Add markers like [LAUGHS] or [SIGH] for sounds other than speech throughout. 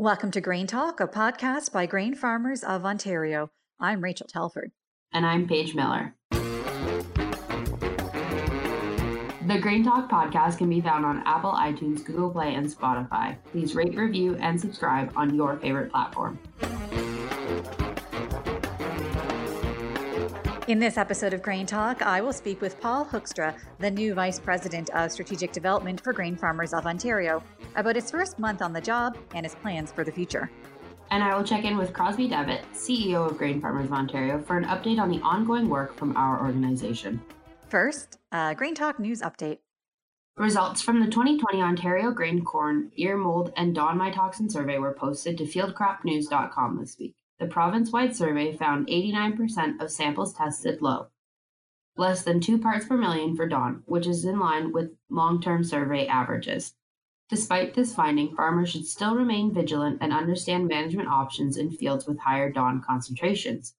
Welcome to Grain Talk, a podcast by grain farmers of Ontario. I'm Rachel Telford. And I'm Paige Miller. The Grain Talk podcast can be found on Apple, iTunes, Google Play, and Spotify. Please rate, review, and subscribe on your favorite platform. In this episode of Grain Talk, I will speak with Paul Hoekstra, the new Vice President of Strategic Development for Grain Farmers of Ontario, about his first month on the job and his plans for the future. And I will check in with Crosby Devitt, CEO of Grain Farmers of Ontario, for an update on the ongoing work from our organization. First, a Grain Talk news update. Results from the 2020 Ontario Grain Corn, Ear Mold, and DON Mycotoxin survey were posted to fieldcropnews.com this week. The province-wide survey found 89% of samples tested low, less than 2 parts per million for Don, which is in line with long-term survey averages. Despite this finding, farmers should still remain vigilant and understand management options in fields with higher DON concentrations.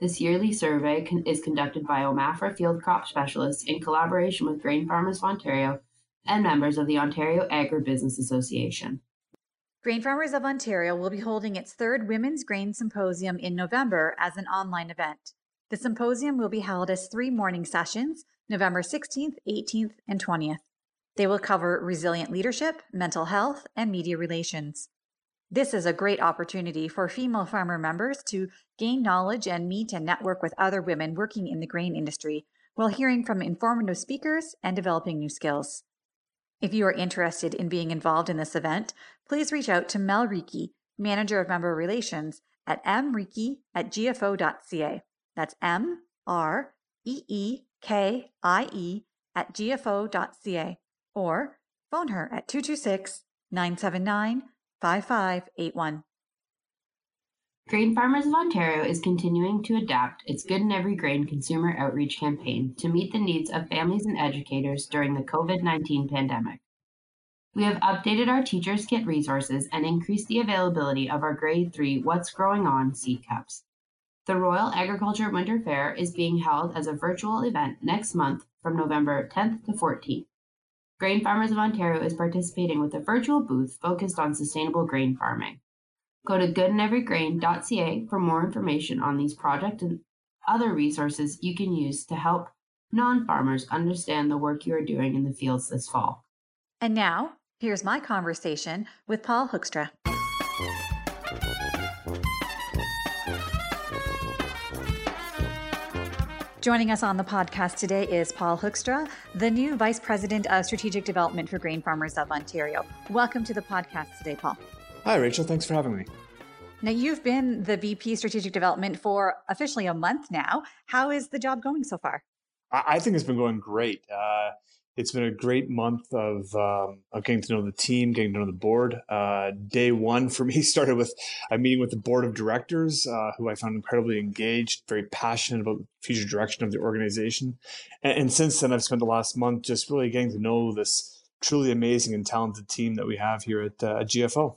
This yearly survey con- is conducted by OMAFRA field crop specialists in collaboration with Grain Farmers of Ontario and members of the Ontario Agribusiness Association. Grain Farmers of Ontario will be holding its third Women's Grain Symposium in November as an online event. The symposium will be held as three morning sessions, November 16th, 18th, and 20th. They will cover resilient leadership, mental health, and media relations. This is a great opportunity for female farmer members to gain knowledge and meet and network with other women working in the grain industry while hearing from informative speakers and developing new skills. If you are interested in being involved in this event, please reach out to Mel Reekie, Manager of Member Relations, at mreekie at gfo.ca. That's M R E E K I E at gfo.ca or phone her at 226 979 5581. Grain Farmers of Ontario is continuing to adapt its Good in Every Grain consumer outreach campaign to meet the needs of families and educators during the COVID 19 pandemic. We have updated our Teachers Kit resources and increased the availability of our Grade 3 What's Growing On seed cups. The Royal Agriculture Winter Fair is being held as a virtual event next month from November 10th to 14th. Grain Farmers of Ontario is participating with a virtual booth focused on sustainable grain farming. Go to goodineverygrain.ca for more information on these projects and other resources you can use to help non farmers understand the work you are doing in the fields this fall. And now, here's my conversation with Paul Hoekstra. Joining us on the podcast today is Paul Hoekstra, the new Vice President of Strategic Development for Grain Farmers of Ontario. Welcome to the podcast today, Paul. Hi, Rachel. Thanks for having me. Now, you've been the VP Strategic Development for officially a month now. How is the job going so far? I think it's been going great. Uh, it's been a great month of, um, of getting to know the team, getting to know the board. Uh, day one for me [LAUGHS] started with a meeting with the board of directors, uh, who I found incredibly engaged, very passionate about the future direction of the organization. And, and since then, I've spent the last month just really getting to know this truly amazing and talented team that we have here at, uh, GFO.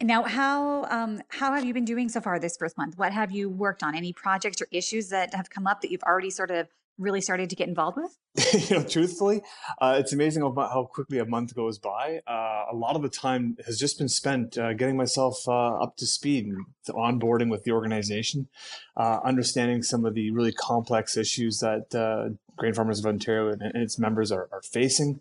Now, how um, how have you been doing so far this first month? What have you worked on? Any projects or issues that have come up that you've already sort of really started to get involved with? [LAUGHS] you know, truthfully, uh, it's amazing how, how, quickly a month goes by. Uh, a lot of the time has just been spent uh, getting myself uh, up to speed and onboarding with the organization, uh, understanding some of the really complex issues that uh, Grain Farmers of Ontario and, and its members are, are facing,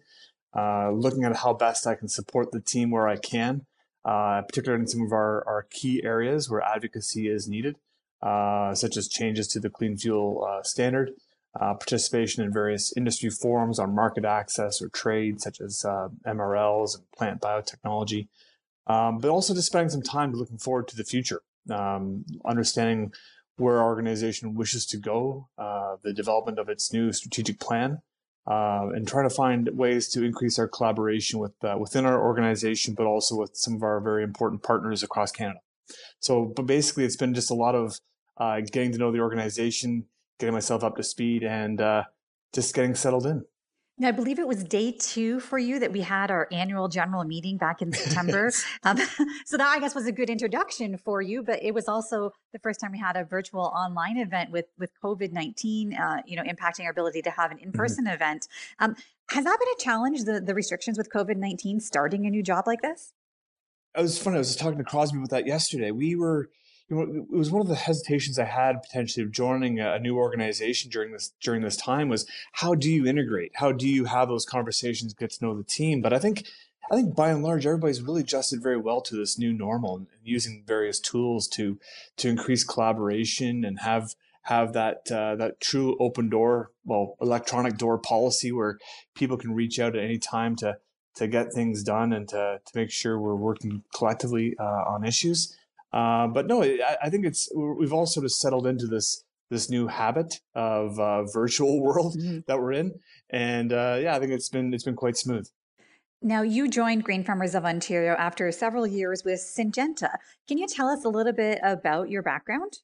looking at how best I can support the team where I can particularly in some of our, our key areas where advocacy is needed, such as changes to the clean fuel standard, uh, participation in various industry forums on market access or trade, such as uh, MRLs and plant biotechnology, um, but also just spending some time looking forward to the future, um, understanding where our organization wishes to go, uh, the development of its new strategic plan, uh, and trying to find ways to increase our collaboration with uh, within our organization, but also with some of our very important partners across Canada. So, but basically, it's been just a lot of uh, getting to know the organization, getting myself up to speed, and uh, just getting settled in. Now, I believe it was day two for you that we had our annual general meeting back in September. [LAUGHS] um, [LAUGHS] so that I guess was a good introduction for you, but it was also the first time we had a virtual online event with with COVID nineteen, uh, you know, impacting our ability to have an in person mm-hmm. event. Um, has that been a challenge? The the restrictions with COVID nineteen starting a new job like this? I was funny. I was talking to Crosby about that yesterday. We were, you know, it was one of the hesitations I had potentially of joining a, new organization during this during this time was how do you integrate? How do you have those conversations, get to know the team? But I think I think by and large, everybody's really adjusted very well to this new normal and using various tools to to increase collaboration and have have that uh, that true open door, well, electronic door policy where people can reach out at any time to to get things done and to to make sure we're working collectively uh, on issues. Uh, but no, I, I, think it's we've all sort of settled into this this new habit of uh, virtual [LAUGHS] world mm-hmm. that we're in, and uh, yeah, I think it's been it's been quite smooth. Now, you joined Grain Farmers of Ontario after several years with Syngenta. Can you tell us a little bit about your background?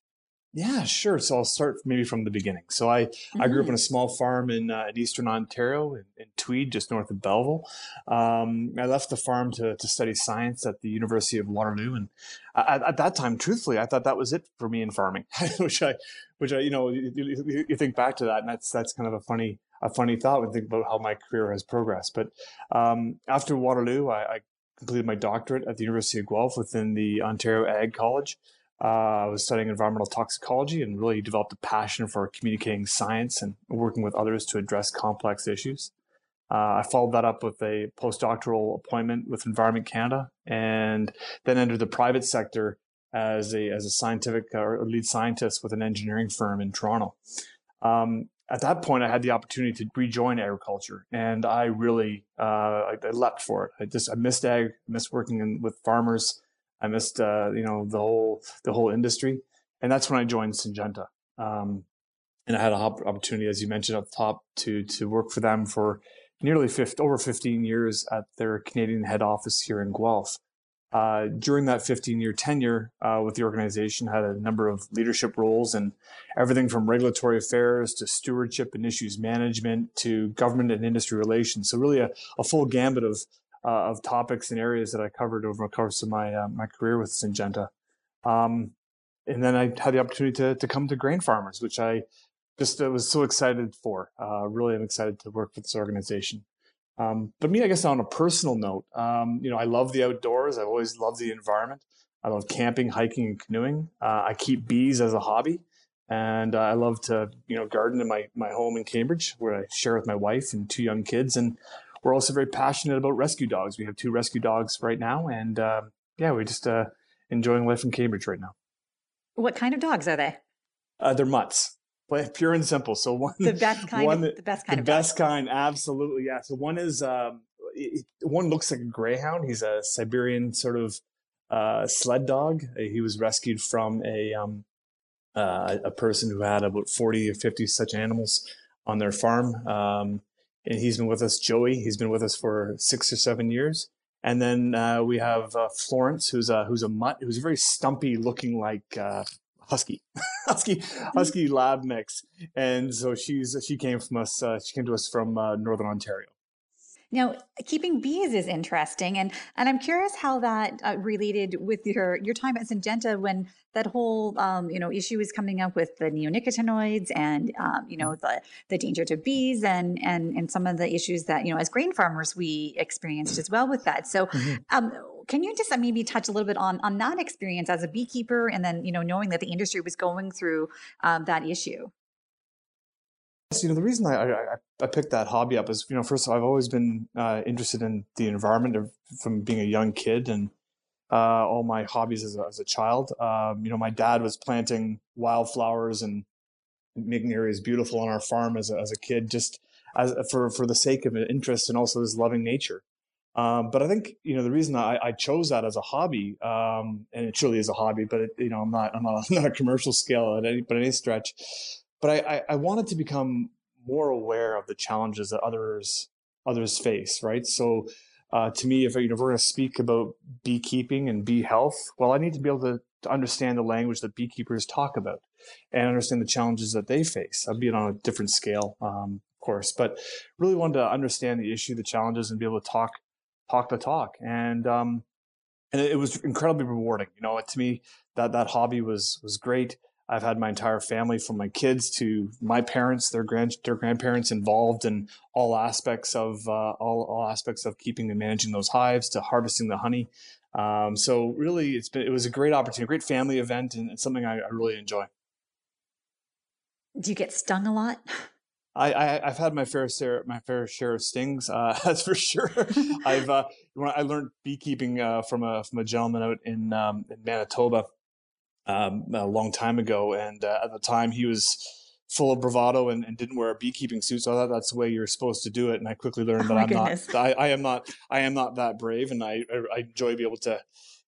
Yeah, sure. So I'll start maybe from the beginning. So I, mm-hmm. I grew up mm-hmm. a small farm in, uh, in eastern Ontario, in, in, Tweed, just north of Belleville. Um, I left the farm to, to study science at the University of Waterloo, and at, at, that time, truthfully, I thought that was it for me in farming, [LAUGHS] which I, which I, you know, you, you, think back to that, and that's that's kind of a funny a funny thought when think about how my career has progressed. But um, after Waterloo, I, I completed my doctorate at the University of Guelph within the Ontario Ag College. Uh, I was studying environmental toxicology and really developed a passion for communicating science and working with others to address complex issues. Uh, I followed that up with a postdoctoral appointment with Environment Canada, and then entered the private sector as a as a scientific uh, or lead scientist with an engineering firm in Toronto. Um, at that point, I had the opportunity to rejoin agriculture, and I really uh, I, I leapt for it. I just I missed ag, missed working in, with farmers. I missed, uh, you know, the whole the whole industry, and that's when I joined Syngenta. Um, and I had an opportunity, as you mentioned the top, to to work for them for nearly 50, over 15 years at their Canadian head office here in Guelph. Uh, during that 15 year tenure uh, with the organization, had a number of leadership roles and everything from regulatory affairs to stewardship and issues management to government and industry relations. So really a, a full gambit of uh, of topics and areas that I covered over the course of my uh, my career with Syngenta. Um, and then I had the opportunity to to come to Grain Farmers, which I just uh, was so excited for. Uh, really, I'm excited to work with this organization. Um, but me, I guess on a personal note, um, you know, I love the outdoors. I've always loved the environment. I love camping, hiking, and canoeing. Uh, I keep bees as a hobby, and uh, I love to, you know, garden in my my home in Cambridge, where I share with my wife and two young kids. And we're also very passionate about rescue dogs. We have two rescue dogs right now, and uh, yeah, we're just uh, enjoying life in Cambridge right now. What kind of dogs are they? Uh, they're mutts, pure and simple. So one, the best kind, one, of, the best kind, the best dog. kind, absolutely, yeah. So one is um, it, one looks like a greyhound. He's a Siberian sort of uh, sled dog. He was rescued from a um, uh, a person who had about forty or fifty such animals on their farm. Um, and he's been with us. Joey, he's been with us for six or seven years. And then uh, we have uh, Florence, who's a who's a mutt, who's a very stumpy, looking like uh, husky, [LAUGHS] husky, husky lab mix. And so she's she came from us. Uh, she came to us from uh, Northern Ontario. Now, keeping bees is interesting, and and I'm curious how that uh, related with your your time at Syngenta when that whole um, you know issue is coming up with the neonicotinoids and um, you know the the danger to bees and and and some of the issues that you know as grain farmers we experienced as well with that. So. Mm-hmm. Um, can you just uh, maybe touch a little bit on on that experience as a beekeeper, and then you know knowing that the industry was going through um, that issue? You know, the reason I, I, I, picked that hobby up is, you know, first all, I've always been uh, interested in the environment from being a young kid and uh, all my hobbies as a, as a child. Um, you know, my dad was planting wildflowers and making areas beautiful on our farm as a, as a kid, just as for, for the sake of an interest and also this loving nature. Um, but I think you know the reason I, I chose that as a hobby, um, and it truly is a hobby. But it, you know, I'm not I'm not, [LAUGHS] not a commercial scale at any but any stretch but I, I, wanted to become more aware of the challenges that others others face, right? So uh, to me, if, you know, we're going to speak about beekeeping and bee health, well, I need to be able to, to understand the language that beekeepers talk about and understand the challenges that they face, albeit on a different scale, um, of course. But really wanted to understand the issue, the challenges, and be able to talk talk the talk. And um, and it was incredibly rewarding. You know, to me, that that hobby was was great. I've had my entire family, from my kids to my parents, their grand their grandparents, involved in all aspects of uh, all all aspects of keeping and managing those hives to harvesting the honey. Um, so really, it's been it was a great opportunity, a great family event, and it's something I, I really enjoy. Do you get stung a lot? I, I have had my fair share my fair share of stings. Uh, [LAUGHS] that's for sure. [LAUGHS] I've uh, when I learned beekeeping uh, from a from a gentleman out in um, in Manitoba um, a long time ago, and uh, at the time he was full of bravado and, and, didn't wear a beekeeping suit. So I thought that's the way you're supposed to do it. And I quickly learned oh that I'm goodness. not. I, I, am not. I am not that brave, and I I enjoy being able to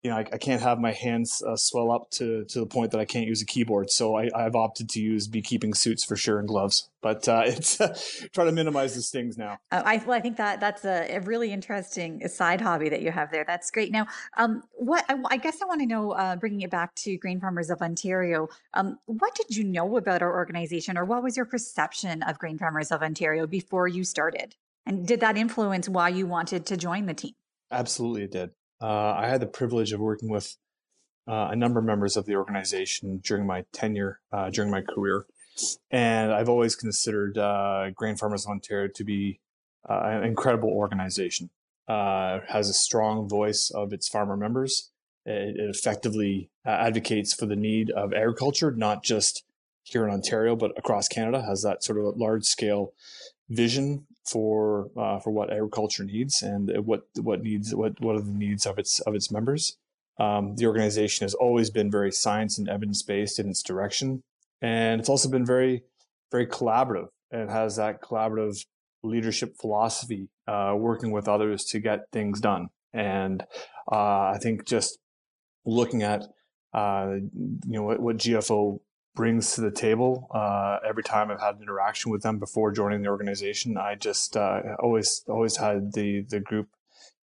you know, I, I can't have my hands uh, swell up to, to the point that I can't use a keyboard. So I, have opted to use beekeeping suits for sure and gloves. But uh, [LAUGHS] it's uh, try to minimize the stings now. Uh, I, well, I think that that's a, a, really interesting side hobby that you have there. That's great. Now, um, what I, I, guess I want to know, uh, bringing it back to Grain Farmers of Ontario, um, what did you know about our organization, or what was your perception of Grain Farmers of Ontario before you started? And did that influence why you wanted to join the team? Absolutely, it did. Uh, I had the privilege of working with uh, a number of members of the organization during my tenure, uh, during my career. And I've always considered uh, Grain Farmers of Ontario to be uh, an incredible organization. Uh, has a strong voice of its farmer members. It, it effectively advocates for the need of agriculture, not just here in Ontario, but across Canada. Has that sort of large scale vision for uh, for what agriculture needs and what what needs what what are the needs of its of its members. Um, the organization has always been very science and evidence based in its direction, and it's also been very very collaborative and has that collaborative leadership philosophy, uh, working with others to get things done. And uh, I think just looking at uh, you know what, what GFO brings to the table. Uh, every time I've had an interaction with them before joining the organization, I just uh, always always had the the group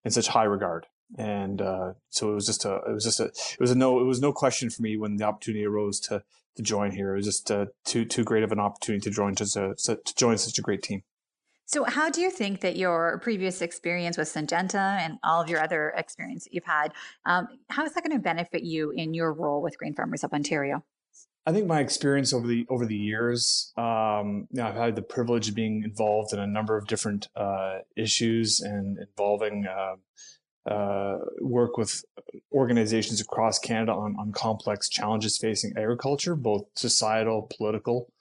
in such high regard, and uh, so it was just a it was just a it was a no it was no question for me when the opportunity arose to to join here. It was just uh, too too great of an opportunity to join a, to join such a great team. So, how do you think that your previous experience with Syngenta and all of your other experience that you've had, um, how is that going to benefit you in your role with Grain Farmers of Ontario? I think my experience over the over the years, um, you know, I've had the privilege of being involved in a number of different uh, issues and involving uh, uh, work with organizations across Canada on, on complex challenges facing agriculture, both societal, political,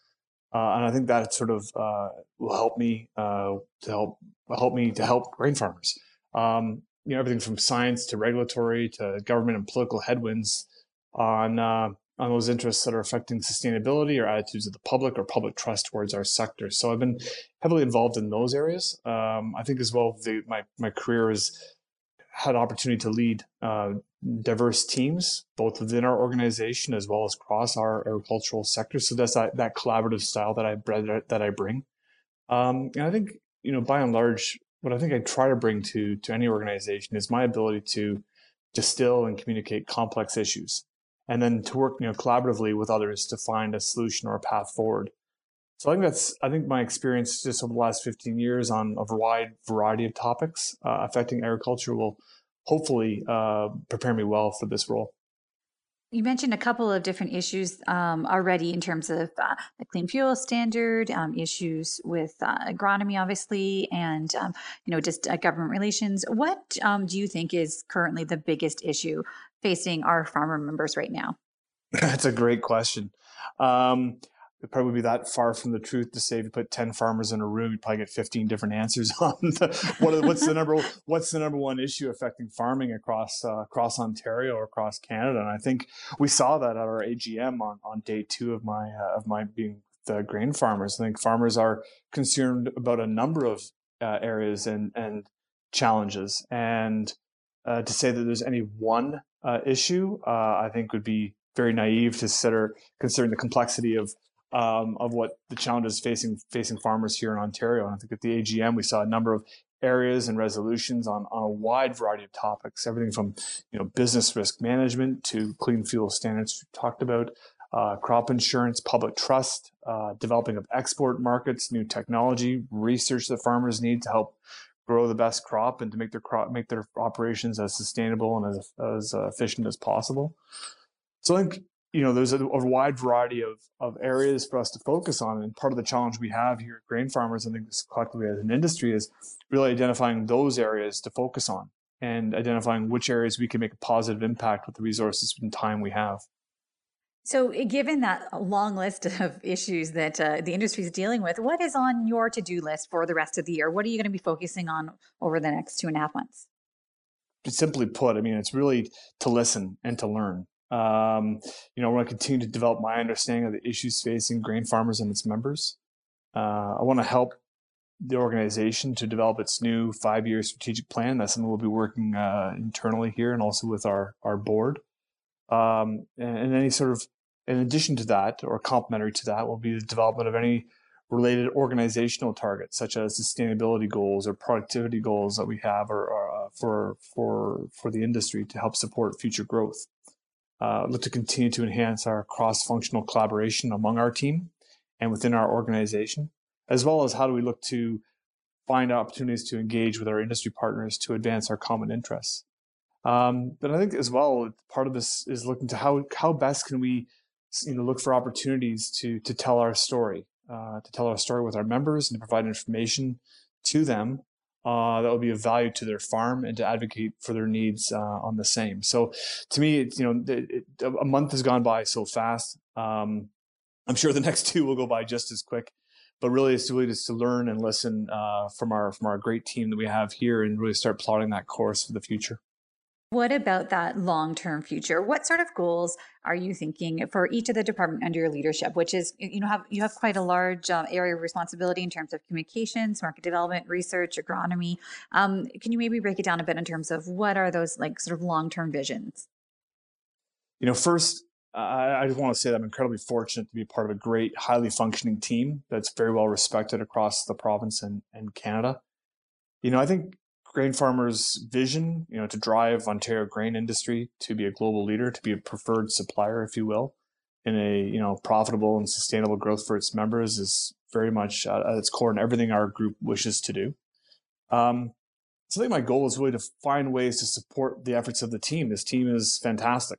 uh, and I think that sort of uh, will help me uh, to help help me to help grain farmers. Um, you know, everything from science to regulatory to government and political headwinds on on those interests that are affecting sustainability or attitudes of the public or public trust towards our sector. So I've been heavily involved in those areas. Um, I think as well, the, my my career has had opportunity to lead uh, diverse teams, both within our organization as well as across our agricultural sector. So that's that, that collaborative style that I that I bring. Um, and I think you know, by and large, what I think I try to bring to to any organization is my ability to distill and communicate complex issues and then to work you know collaboratively with others to find a solution or a path forward so i think that's i think my experience just over the last 15 years on a wide variety of topics uh, affecting agriculture will hopefully uh, prepare me well for this role you mentioned a couple of different issues um, already in terms of uh, the clean fuel standard, um, issues with uh, agronomy, obviously, and um, you know just uh, government relations. What um, do you think is currently the biggest issue facing our farmer members right now? [LAUGHS] That's a great question. Um, it'd probably be that far from the truth to say if you put 10 farmers in a room you'd probably get 15 different [LAUGHS] answers on the, what, what's the number what's the number one issue affecting farming across uh, across ontario or across canada and i think we saw that at our agm on, on day two of my uh, of my being the grain farmers i think farmers are concerned about a number of uh, areas and and challenges and uh, to say that there's any one uh, issue uh, i think would be very naive to consider considering the complexity of um, of what the challenges facing facing farmers here in Ontario. And I think at the AGM we saw a number of areas and resolutions on, on a wide variety of topics, everything from you know business risk management to clean fuel standards we talked about, uh, crop insurance, public trust, uh, developing of export markets, new technology, research that farmers need to help grow the best crop and to make their crop make their operations as sustainable and as as uh, efficient as possible. So I think you know, there's a, a, wide variety of, of areas for us to focus on. And part of the challenge we have here at Grain Farmers, I think collectively as an industry, is really identifying those areas to focus on and identifying which areas we can make a positive impact with the resources and time we have. So, eh, given that long list of [LAUGHS] issues that uh, the industry is dealing with, what is on your to do list for the rest of the year? What are you going to be focusing on over the next two and a half months? Simply put, I mean, it's really to listen and to learn. Um, you know, I want to continue to develop my understanding of the issues facing grain farmers and its members. Uh, I want to help the organization to develop its new five-year strategic plan. That's something we'll be working uh, internally here and also with our our board. Um, and, and, any sort of, in addition to that, or complementary to that, will be the development of any related organizational targets, such as sustainability goals or productivity goals that we have, or, or uh, for for for the industry to help support future growth. Uh, look to continue to enhance our cross-functional collaboration among our team and within our organization as well as how do we look to find opportunities to engage with our industry partners to advance our common interests. Um, but I think as well, part of this is looking to how how best can we, you know, look for opportunities to to tell our story, uh, to tell our story with our members and to provide information to them uh, that will be of value to their farm and to advocate for their needs uh, on the same. So, to me, it, you know, it, it, a month has gone by so fast. Um, I'm sure the [LAUGHS] next two will go by just as quick but really it's really just to learn and listen uh, from our from our great team that we have here and really start plotting that course for the future what about that long-term future? What sort of goals are you thinking for each of the department under your leadership which is you know have you have quite a large um, area of responsibility in terms of communications market development research agronomy. Um, can you maybe break it down a bit in terms of what are those like sort of long-term visions? You know first I, I just want to say that I'm incredibly fortunate to be part of a great, highly functioning team that's very well respected across the province and, and Canada. You know, I think grain farmers' vision, you know, to drive Ontario grain industry to be a global leader, to be a preferred supplier, if you will, in a you know profitable and sustainable growth for its members is very much at its core and everything our group wishes to do. Um, so I think my goal is really to find ways to support the efforts of the team. This team is fantastic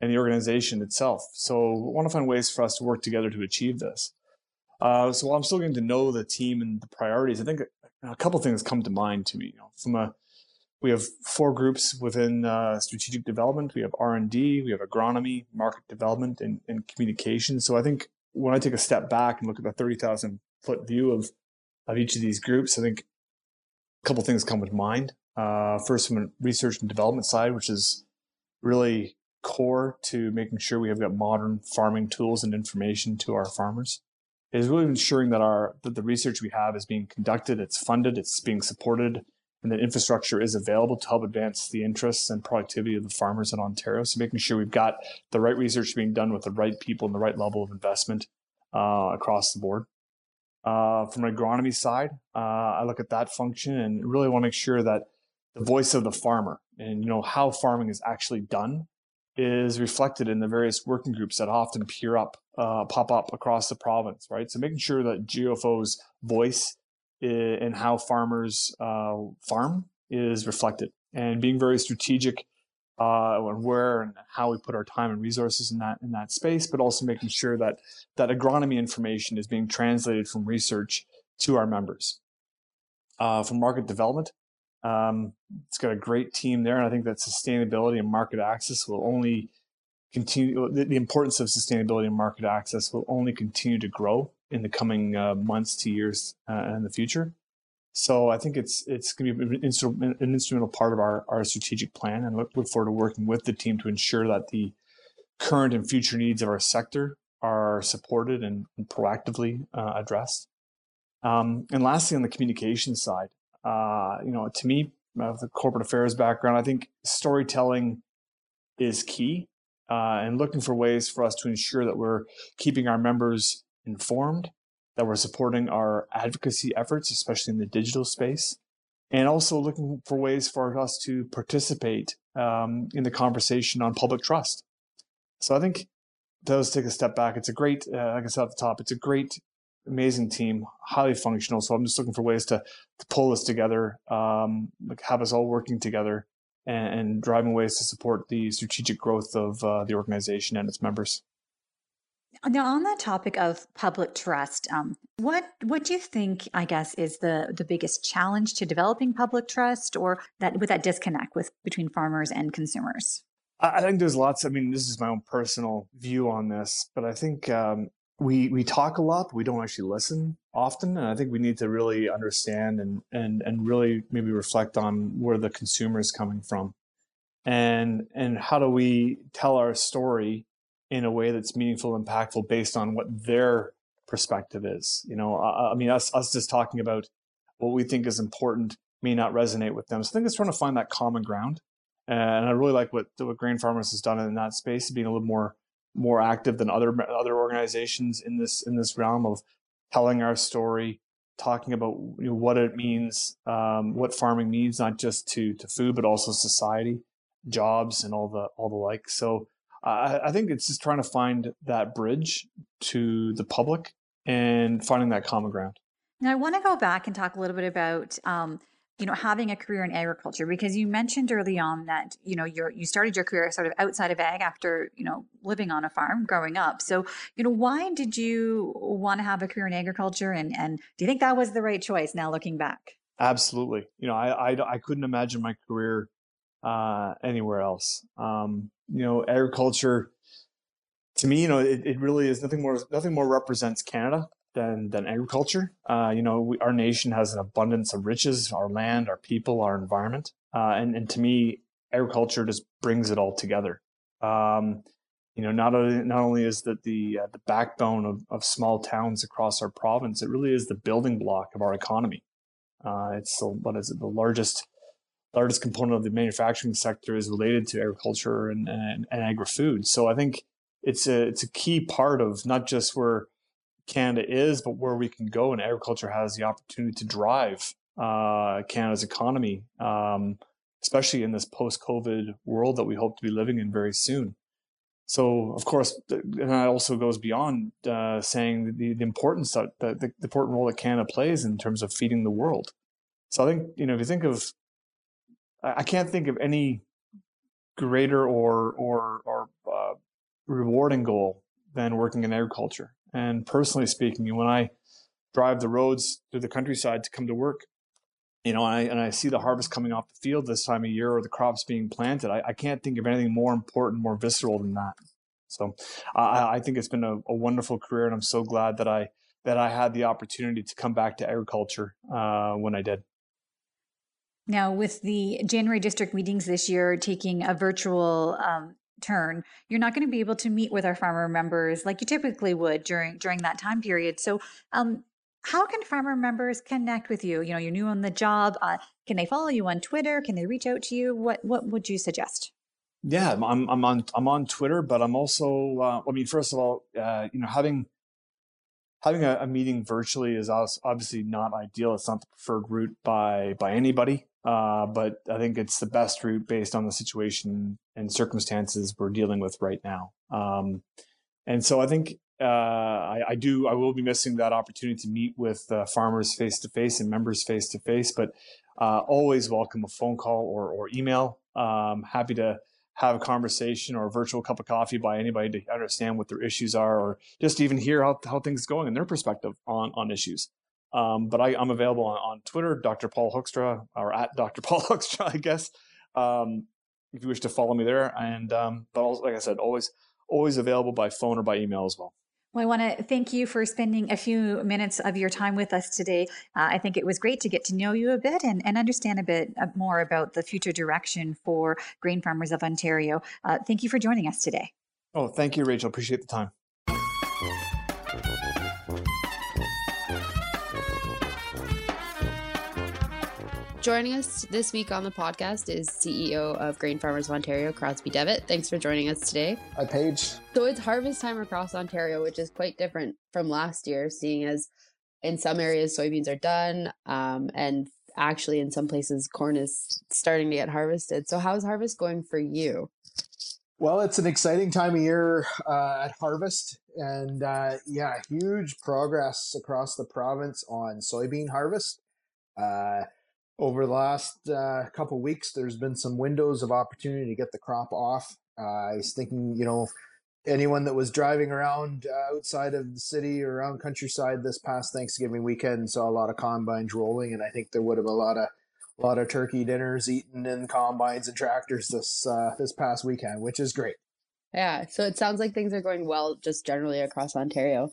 and the organization itself. So we want to find ways for us to work together to achieve this. Uh, so while I'm still getting to know the team and the priorities, I think a, a couple things come to mind to me. You know, from a we have four groups within uh, strategic development. We have R and D, we have agronomy, market development, and, and communication. So I think when I take a step back and look at the thirty thousand foot view of of each of these groups, I think a couple things come to mind. Uh, first, from a research and development side, which is really core to making sure we have got modern farming tools and information to our farmers is really ensuring that our that the research we have is being conducted, it's funded, it's being supported, and that infrastructure is available to help advance the interests and productivity of the farmers in Ontario. So making sure we've got the right research being done with the right people and the right level of investment uh, across the board. Uh, from an agronomy side, uh, I look at that function and really want to make sure that the voice of the farmer and you know how farming is actually done is reflected in the various working groups that often peer up, uh, pop up across the province, right? So making sure that GFO's voice in how farmers uh, farm is reflected and being very strategic uh, on where and how we put our time and resources in that in that space, but also making sure that that agronomy information is being translated from research to our members. Uh, from market development, um, it's got a great team there, and I think that sustainability and market access will only continue. The, the importance of sustainability and market access will only continue to grow in the coming uh, months to years uh, in the future. So I think it's it's going to be an, an instrumental part of our, our strategic plan, and look, look forward to working with the team to ensure that the current and future needs of our sector are supported and, and proactively uh, addressed. Um, and lastly, on the communication side, uh, you know, to me, with the corporate affairs background, I think storytelling is key uh, and looking for ways for us to ensure that we're keeping our members informed, that we're supporting our advocacy efforts, especially in the digital space, and also looking for ways for us to participate um, in the conversation on public trust. So I think those take a step back. It's a great, uh, like I said at the top, it's a great amazing team, highly functional. So I'm just looking for ways to, to pull this together, um, like have us all working together and, and driving ways to support the strategic growth of uh, the organization and its members. Now, on that topic of public trust, um, what what do you think? I guess is the the biggest challenge to developing public trust, or that with that disconnect with between farmers and consumers. I think there's lots. I mean, this is my own personal view on this, but I think um, we we talk a lot, but we don't actually listen often. And I think we need to really understand and and and really maybe reflect on where the consumer is coming from, and and how do we tell our story in a way that's meaningful, and impactful, based on what their perspective is. You know, I, I mean, us us just talking about what we think is important may not resonate with them. So I think it's trying to find that common ground. And I really like what what Grain Farmers has done in that space, being a little more more active than other other organizations in this in this realm of telling our story, talking about you know, what it means, um, what farming means, not just to to food but also society, jobs, and all the all the like. So uh, I think it's just trying to find that bridge to the public and finding that common ground. Now I want to go back and talk a little bit about. Um, you know having a career in agriculture because you mentioned early on that you know you you started your career sort of outside of ag after you know living on a farm growing up. So you know why did you want to have a career in agriculture and and do you think that was the right choice now looking back? Absolutely. You know i i, I couldn't imagine my career uh anywhere else. Um you know agriculture to me you know it, it really is nothing more nothing more represents canada than than agriculture. Uh, you know, we, our nation has an abundance of riches: our land, our people, our environment, uh, and and to me, agriculture just brings it all together. Um, you know, not only not only is that the uh, the backbone of, of small towns across our province, it really is the building block of our economy. Uh, it's the, what is it? The largest largest component of the manufacturing sector is related to agriculture and, and, and agri food. So I think it's a it's a key part of not just where Canada is, but where we can go. And agriculture has the opportunity to drive uh, Canada's economy, um, especially in this post-COVID world that we hope to be living in very soon. So, of course, and that also goes beyond uh, saying the, the importance that the, the important role that Canada plays in terms of feeding the world. So, I think you know if you think of, I can't think of any greater or or or uh, rewarding goal than working in agriculture. And personally speaking, when I drive the roads through the countryside to come to work, you know, and I, and I see the harvest coming off the field this time of year or the crops being planted, I, I can't think of anything more important, more visceral than that. So I, I think it's been a, a, wonderful career, and I'm so glad that I that I had the opportunity to come back to agriculture uh, when I did. Now, with the January district meetings this year taking a virtual um, turn, you're not going to be able to meet with our farmer members like you typically would during during that time period. So, um, how can farmer members connect with you? You know, you're new on the job. Uh, can they follow you on Twitter? Can they reach out to you? What what would you suggest? Yeah, I'm I'm on I'm on Twitter, but I'm also uh, I mean, first of all, uh, you know, having having a, a, meeting virtually is obviously not ideal. It's not the preferred route by by anybody. Uh, but I think it's the best route based on the situation and circumstances we're dealing with right now. Um, and so I think uh, I, I, do. I will be missing that opportunity to meet with uh, farmers face to face and members face to face. But uh, always welcome a phone call or or email. Um, happy to have a conversation or a virtual cup of coffee by anybody to understand what their issues are, or just even hear how how things going in their perspective on on issues. Um, but I, am available on, on, Twitter, Dr. Paul Hoekstra, or at [LAUGHS] Dr. Paul Hoekstra, I guess. Um, if you wish to follow me there, and um, but also, like I said, always always available by phone or by email as well. Well, I want to thank you for spending a few minutes of your time with us today. Uh, I think it was great to get to know you a bit and, and understand a bit uh, more about the future direction for grain farmers of Ontario. Uh, thank you for joining us today. Oh, thank you, Rachel. Appreciate the time. Joining us this week on the podcast is CEO of Grain Farmers of Ontario, Crosby Devitt. Thanks for joining us today. Hi, Paige. So it's harvest time across Ontario, which is quite different from last year, seeing as in some areas soybeans are done, um, and actually in some places corn is starting to get harvested. So how's harvest going for you? Well, it's an exciting time of year uh, at harvest, and uh, yeah, huge progress across the province on soybean harvest. Uh, over the last uh, couple weeks, there's been some windows of opportunity to get the crop off. Uh, I was thinking, you know, anyone that was driving around uh, outside of the city or around countryside this past Thanksgiving weekend saw a lot of combines rolling, and I think there would have a lot of a lot of turkey dinners eaten in combines and tractors this uh, this past weekend, which is great. Yeah, so it sounds like things are going well just generally across Ontario.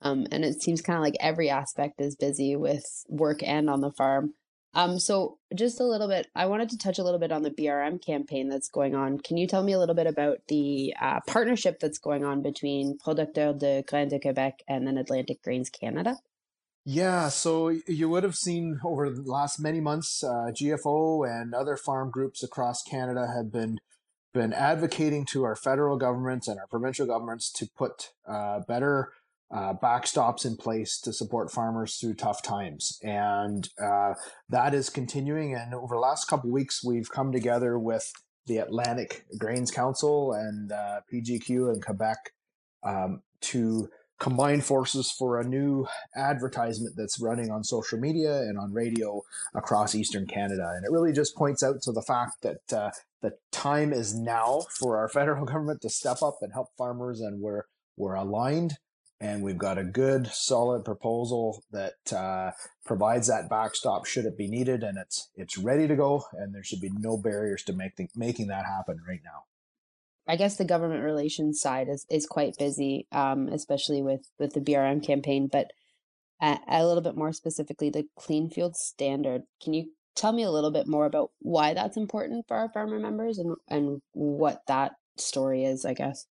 Um, and it seems kind of like every aspect is busy with work and on the farm. Um, so just a little bit, I wanted to touch a little bit on the BRM campaign that's going on. Can you tell me a little bit about the uh, partnership that's going on between Producteurs de Grains de Québec and then Atlantic Grains Canada? Yeah, so you would have seen over the last many months, uh, GFO and other farm groups across Canada have been been advocating to our federal governments and our provincial governments to put uh, better uh, backstops in place to support farmers through tough times, and uh, that is continuing. And over the last couple weeks, we've come together with the Atlantic Grains Council and uh, PGQ in Quebec um, to combine forces for a new advertisement that's running on social media and on radio across Eastern Canada. And it really just points out to the fact that uh, the time is now for our [LAUGHS] federal government to step up and help farmers, and we're we're aligned and we've got a good solid proposal that uh, provides that backstop should it be needed and it's it's ready to go and there should be no barriers to make the, making that happen right now. I guess the government relations side is, is quite busy um, especially with with the brm campaign but a, a little bit more specifically the clean fuel standard. Can you tell me a little bit more about why that's important for our farmer members and and what that story is i guess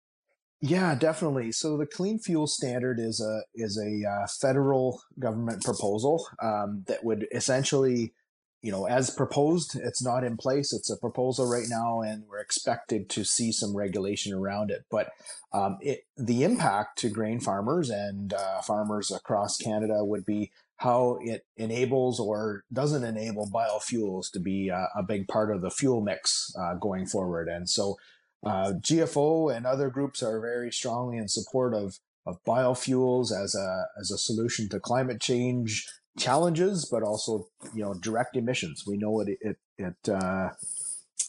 yeah, definitely. So the clean fuel standard is a is a uh, federal government proposal um, that would essentially, you know, as proposed, it's not in place. It's a proposal right now, and we're expected to see some regulation around it. But um, it, the impact to grain farmers and uh, farmers across Canada would be how it enables or doesn't enable biofuels to be a, a big part of the fuel mix uh, going forward. And so uh, GFO and other groups are very strongly in support of, of biofuels as a, as a solution to climate change challenges, but also, you know, direct emissions. We know it, it, it uh,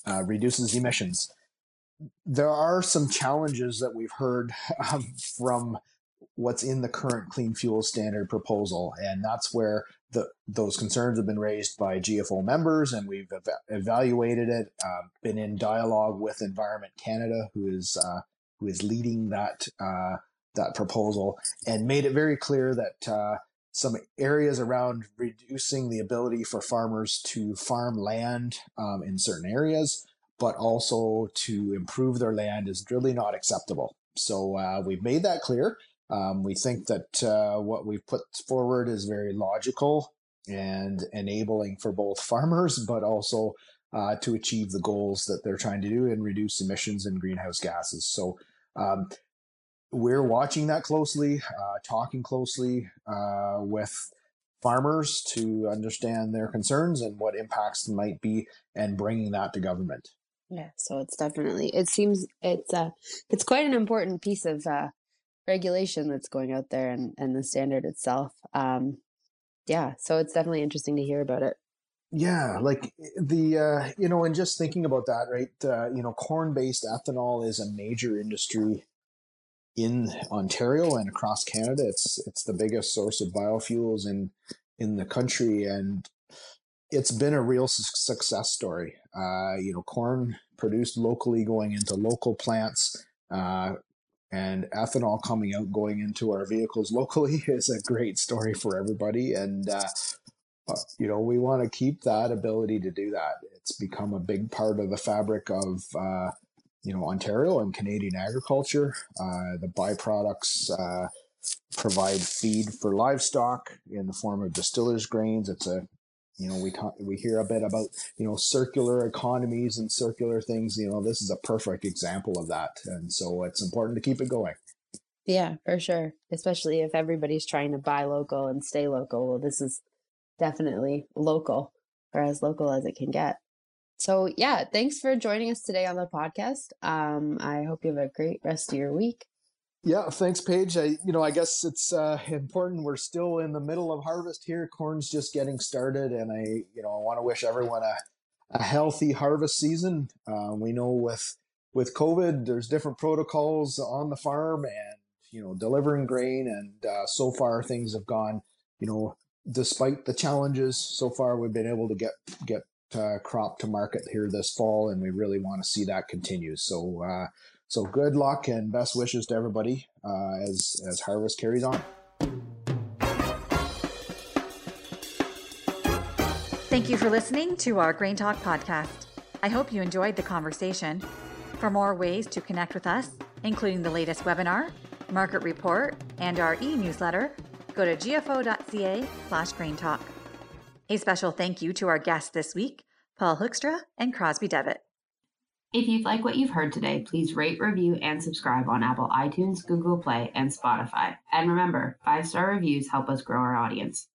uh, reduces emissions. There are some challenges that we've heard [LAUGHS] um, from what's in the current clean fuel standard proposal. And that's where the, those concerns have been raised by GFO members, and we've ev- evaluated it. Uh, been in dialogue with Environment Canada, who is uh, who is leading that uh, that proposal, and made it very clear that uh, some areas around reducing the ability for farmers to farm land um, in certain areas, but also to improve their land, is really not acceptable. So uh, we've made that clear. Um, we think that uh, what we've put forward is very logical and enabling for both farmers, but also uh, to achieve the goals that they're trying to do and reduce emissions and greenhouse gases. So um, we're watching that closely, uh, talking closely uh, with farmers to understand their concerns and what impacts might be, and bringing that to government. Yeah, so it's definitely it seems it's uh it's quite an important piece of uh regulation that's going out there and, and the standard itself. Um, yeah, so it's definitely interesting to hear about it. Yeah, like the uh, you know, and just thinking about that, right? Uh, you know, corn-based ethanol is a major industry in Ontario and across Canada. It's it's the biggest source of biofuels in in the country, and it's been a real su- success story. Uh, you know, corn produced locally going into local plants, uh, and ethanol coming out going into our vehicles locally [LAUGHS] is a great story for everybody. And uh, uh, you know we want to keep that ability to do that. It's become a big part of the fabric of uh, you know ontario and canadian agriculture. Uh, the byproducts uh, provide feed for livestock in the form of distillers grains. It's a you know we talk we hear a bit about you know circular economies and circular things you know this is a perfect example of that. And so it's important to keep it going. Yeah for sure. Especially if everybody's trying to buy local and stay local well this is definitely local or as local as it can get. So yeah thanks for joining us today on the podcast. Um i hope you have a great rest of your week Yeah, thanks, Paige. I, you know, I guess it's uh, important. We're still in the middle of harvest here. Corn's just getting started, and I, you know, I want to wish everyone a, a healthy harvest season. Uh, we know with with COVID, there's different protocols on the farm, and you know, delivering grain, and uh, so far things have gone, you know, despite the challenges. So far, we've been able to get get uh, crop to market here this fall, and we really want to see that continue. So uh, so good luck and best wishes to everybody uh, as as harvest carries on. Thank you for listening to our Grain Talk podcast. I hope you enjoyed the conversation. For more ways to connect with us, including the latest webinar, market report, and our e-newsletter, go to gfo.ca slash grain talk. A special thank you to our guests this week, Paul Hoekstra and Crosby Devitt. If you'd like what you've heard today, please rate, review, and subscribe on Apple iTunes, Google Play, and Spotify. And remember, five star reviews help us grow our audience.